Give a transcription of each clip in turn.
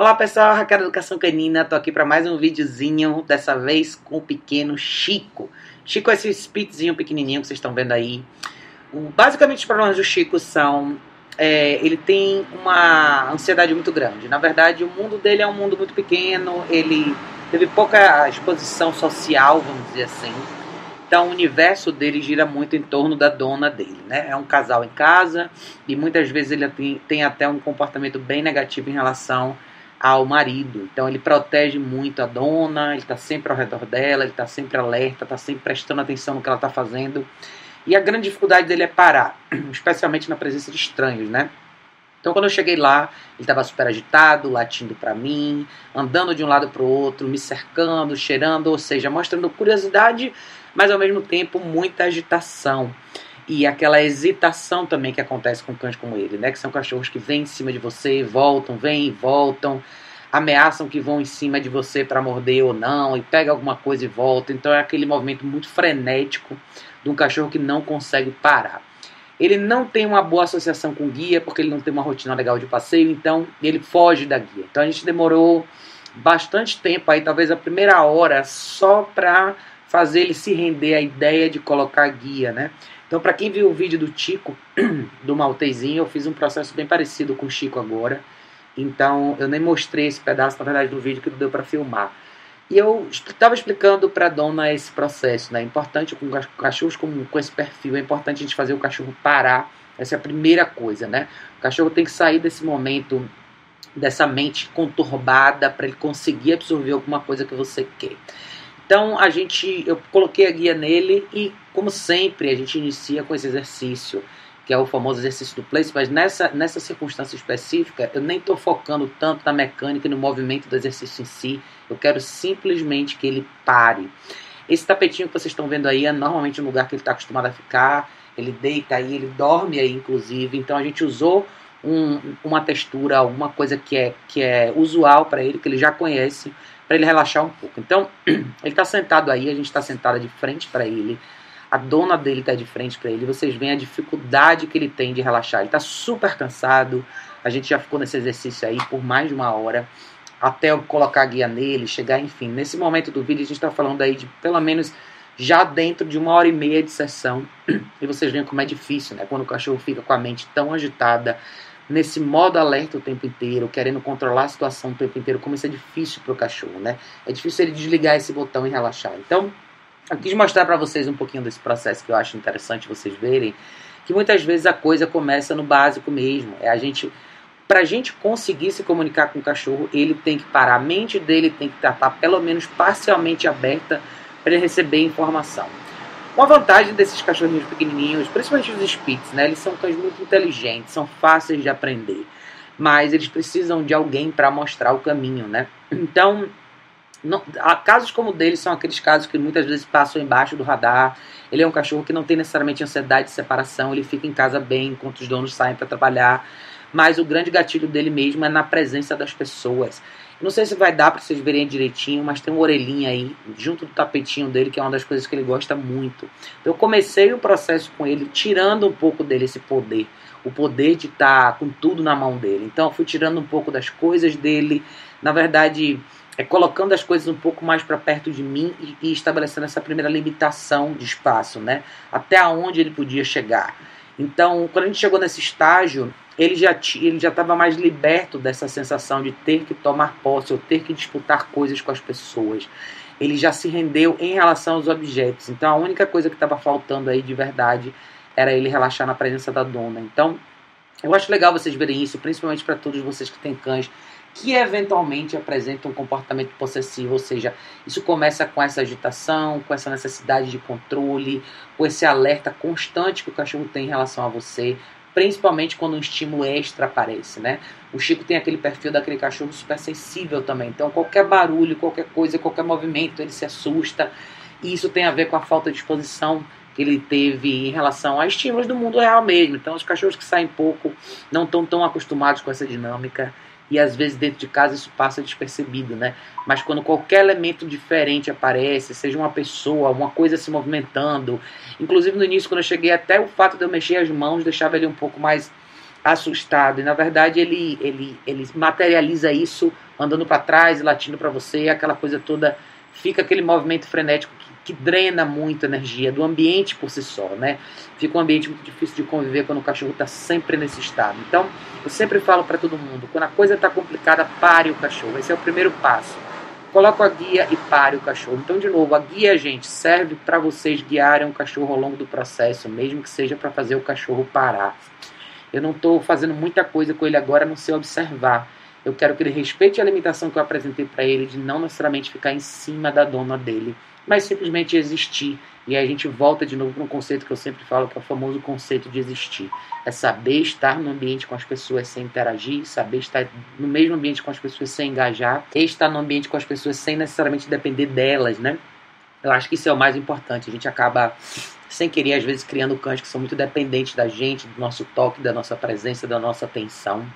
Olá pessoal, Raquel Educação Canina, tô aqui para mais um videozinho, dessa vez com o pequeno Chico. Chico é esse spitzinho pequenininho que vocês estão vendo aí. Basicamente os problemas do Chico são, é, ele tem uma ansiedade muito grande. Na verdade o mundo dele é um mundo muito pequeno, ele teve pouca exposição social, vamos dizer assim. Então o universo dele gira muito em torno da dona dele, né? É um casal em casa e muitas vezes ele tem, tem até um comportamento bem negativo em relação ao marido. Então ele protege muito a dona, ele está sempre ao redor dela, ele está sempre alerta, está sempre prestando atenção no que ela está fazendo. E a grande dificuldade dele é parar, especialmente na presença de estranhos, né? Então quando eu cheguei lá, ele estava super agitado, latindo para mim, andando de um lado para o outro, me cercando, cheirando, ou seja, mostrando curiosidade, mas ao mesmo tempo muita agitação e aquela hesitação também que acontece com cães como ele, né? Que são cachorros que vêm em cima de você, voltam, vêm e voltam, ameaçam que vão em cima de você para morder ou não, e pega alguma coisa e volta. Então é aquele movimento muito frenético de um cachorro que não consegue parar. Ele não tem uma boa associação com guia, porque ele não tem uma rotina legal de passeio, então ele foge da guia. Então a gente demorou bastante tempo aí, talvez a primeira hora, só para fazer ele se render à ideia de colocar guia, né? Então, para quem viu o vídeo do Tico, do Maltezinho, eu fiz um processo bem parecido com o Chico agora. Então, eu nem mostrei esse pedaço, na verdade, do vídeo que não deu para filmar. E eu estava explicando para a dona esse processo, né? É importante com cachorros com, com esse perfil, é importante a gente fazer o cachorro parar. Essa é a primeira coisa, né? O cachorro tem que sair desse momento, dessa mente conturbada, para ele conseguir absorver alguma coisa que você quer. Então a gente, eu coloquei a guia nele e, como sempre, a gente inicia com esse exercício, que é o famoso exercício do place, mas nessa, nessa circunstância específica eu nem estou focando tanto na mecânica e no movimento do exercício em si, eu quero simplesmente que ele pare. Esse tapetinho que vocês estão vendo aí é normalmente um lugar que ele está acostumado a ficar, ele deita aí, ele dorme aí, inclusive, então a gente usou um, uma textura, alguma coisa que é, que é usual para ele, que ele já conhece, para ele relaxar um pouco. Então, ele está sentado aí, a gente está sentada de frente para ele, a dona dele está de frente para ele. Vocês veem a dificuldade que ele tem de relaxar. Ele está super cansado. A gente já ficou nesse exercício aí por mais de uma hora até eu colocar a guia nele, chegar, enfim. Nesse momento do vídeo a gente está falando aí de pelo menos já dentro de uma hora e meia de sessão. E vocês veem como é difícil, né? Quando o cachorro fica com a mente tão agitada, nesse modo alerta o tempo inteiro, querendo controlar a situação o tempo inteiro, como isso é difícil para o cachorro, né? É difícil ele desligar esse botão e relaxar. Então, eu quis mostrar para vocês um pouquinho desse processo que eu acho interessante vocês verem, que muitas vezes a coisa começa no básico mesmo. É a gente para a gente conseguir se comunicar com o cachorro, ele tem que parar, a mente dele tem que estar pelo menos parcialmente aberta para receber informação. Uma vantagem desses cachorrinhos pequenininhos, principalmente os Spitz, né? Eles são cães muito inteligentes, são fáceis de aprender, mas eles precisam de alguém para mostrar o caminho, né? Então, não, casos como o dele são aqueles casos que muitas vezes passam embaixo do radar. Ele é um cachorro que não tem necessariamente ansiedade de separação, ele fica em casa bem enquanto os donos saem para trabalhar. Mas o grande gatilho dele mesmo é na presença das pessoas. Não sei se vai dar para vocês verem direitinho, mas tem uma orelhinha aí, junto do tapetinho dele, que é uma das coisas que ele gosta muito. Eu comecei o processo com ele, tirando um pouco dele esse poder. O poder de estar tá com tudo na mão dele. Então, eu fui tirando um pouco das coisas dele. Na verdade, é colocando as coisas um pouco mais para perto de mim e, e, estabelecendo essa primeira limitação de espaço, né? Até onde ele podia chegar. Então, quando a gente chegou nesse estágio, ele já ele já estava mais liberto dessa sensação de ter que tomar posse ou ter que disputar coisas com as pessoas. Ele já se rendeu em relação aos objetos. Então a única coisa que estava faltando aí de verdade era ele relaxar na presença da dona. Então eu acho legal vocês verem isso, principalmente para todos vocês que têm cães que eventualmente apresentam um comportamento possessivo, ou seja, isso começa com essa agitação, com essa necessidade de controle, com esse alerta constante que o cachorro tem em relação a você, principalmente quando um estímulo extra aparece, né? O Chico tem aquele perfil daquele cachorro super sensível também, então qualquer barulho, qualquer coisa, qualquer movimento, ele se assusta, e isso tem a ver com a falta de exposição que ele teve em relação a estímulos do mundo real mesmo. Então, os cachorros que saem pouco não estão tão acostumados com essa dinâmica e às vezes dentro de casa isso passa despercebido, né? Mas quando qualquer elemento diferente aparece, seja uma pessoa, uma coisa se movimentando, inclusive no início quando eu cheguei até o fato de eu mexer as mãos deixava ele um pouco mais assustado. E na verdade ele, ele, ele materializa isso andando para trás latindo para você, aquela coisa toda. Fica aquele movimento frenético que, que, drena muito energia do ambiente por si só, né? Fica um ambiente muito difícil de conviver quando o cachorro está sempre nesse estado. Então, eu sempre falo para todo mundo, quando a coisa está complicada, pare o cachorro. Esse é o primeiro passo. Coloca a guia e pare o cachorro. Então, de novo, a guia, gente, serve para vocês guiarem o cachorro ao longo do processo, mesmo que seja para fazer o cachorro parar. Eu não estou fazendo muita coisa com ele agora, a não ser observar. Eu quero que ele respeite a limitação que eu apresentei para ele de não necessariamente ficar em cima da dona dele, mas simplesmente existir. E aí a gente volta de novo para um conceito que eu sempre falo, que é o famoso conceito de existir. É saber estar no ambiente com as pessoas sem interagir, saber estar no mesmo ambiente com as pessoas sem engajar, e estar no ambiente com as pessoas sem necessariamente depender delas, né? Eu acho que isso é o mais importante. A gente acaba sem querer, às vezes, criando cães que são muito dependentes da gente, do nosso toque, da nossa presença, da nossa atenção.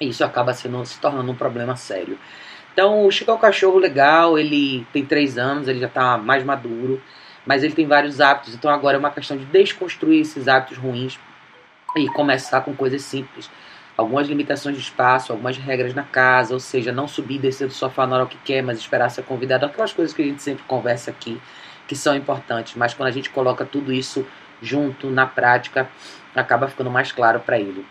Isso acaba sendo, se tornando um problema sério. Então, o Chico é um cachorro legal, ele tem três anos, ele já está mais maduro, mas ele tem vários hábitos. Então, agora é uma questão de desconstruir esses hábitos ruins e começar com coisas simples. Algumas limitações de espaço, algumas regras na casa, ou seja, não subir e descer do sofá na hora que quer, mas esperar ser convidado. Aquelas coisas que a gente sempre conversa aqui que são importantes, mas quando a gente coloca tudo isso junto na prática, acaba ficando mais claro para ele.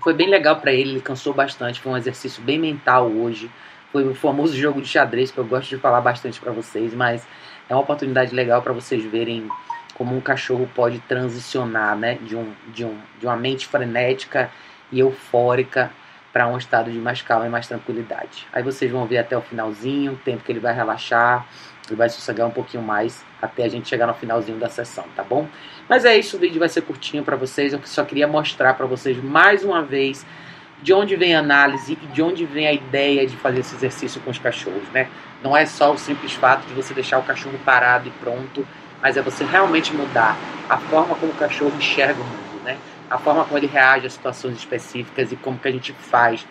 Foi bem legal para ele, ele cansou bastante, foi um exercício bem mental hoje. Foi o famoso jogo de xadrez que eu gosto de falar bastante para vocês, mas é uma oportunidade legal para vocês verem como um cachorro pode transicionar, né, de um de um de uma mente frenética e eufórica para um estado de mais calma e mais tranquilidade. Aí vocês vão ver até o finalzinho, o tempo que ele vai relaxar, e vai sossegar um pouquinho mais até a gente chegar no finalzinho da sessão, tá bom? Mas é isso, o vídeo vai ser curtinho para vocês. Eu só queria mostrar para vocês mais uma vez de onde vem a análise e de onde vem a ideia de fazer esse exercício com os cachorros, né? Não é só o simples fato de você deixar o cachorro parado e pronto, mas é você realmente mudar a forma como o cachorro enxerga o mundo? A forma como ele reage a situações específicas e como que a gente faz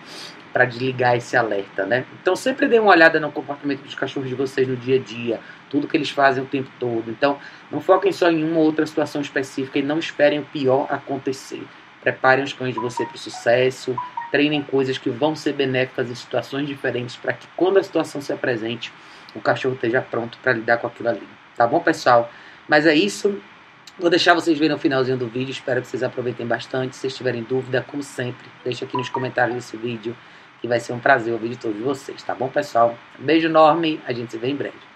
para desligar esse alerta, né? Então sempre dê uma olhada no comportamento dos cachorros de vocês no dia a dia, tudo que eles fazem o tempo todo. Então não foquem só em uma ou outra situação específica e não esperem o pior acontecer. Preparem os cães de você para o sucesso, treinem coisas que vão ser benéficas em situações diferentes para que quando a situação se apresente, o cachorro esteja pronto para lidar com aquilo ali. Tá bom, pessoal? Mas é isso. Vou deixar vocês verem o finalzinho do vídeo. Espero que vocês aproveitem bastante. Se vocês tiverem dúvida, como sempre, deixa aqui nos comentários desse vídeo e vai ser um prazer ouvir de todos vocês, tá bom, pessoal? Beijo enorme, a gente se vê em breve.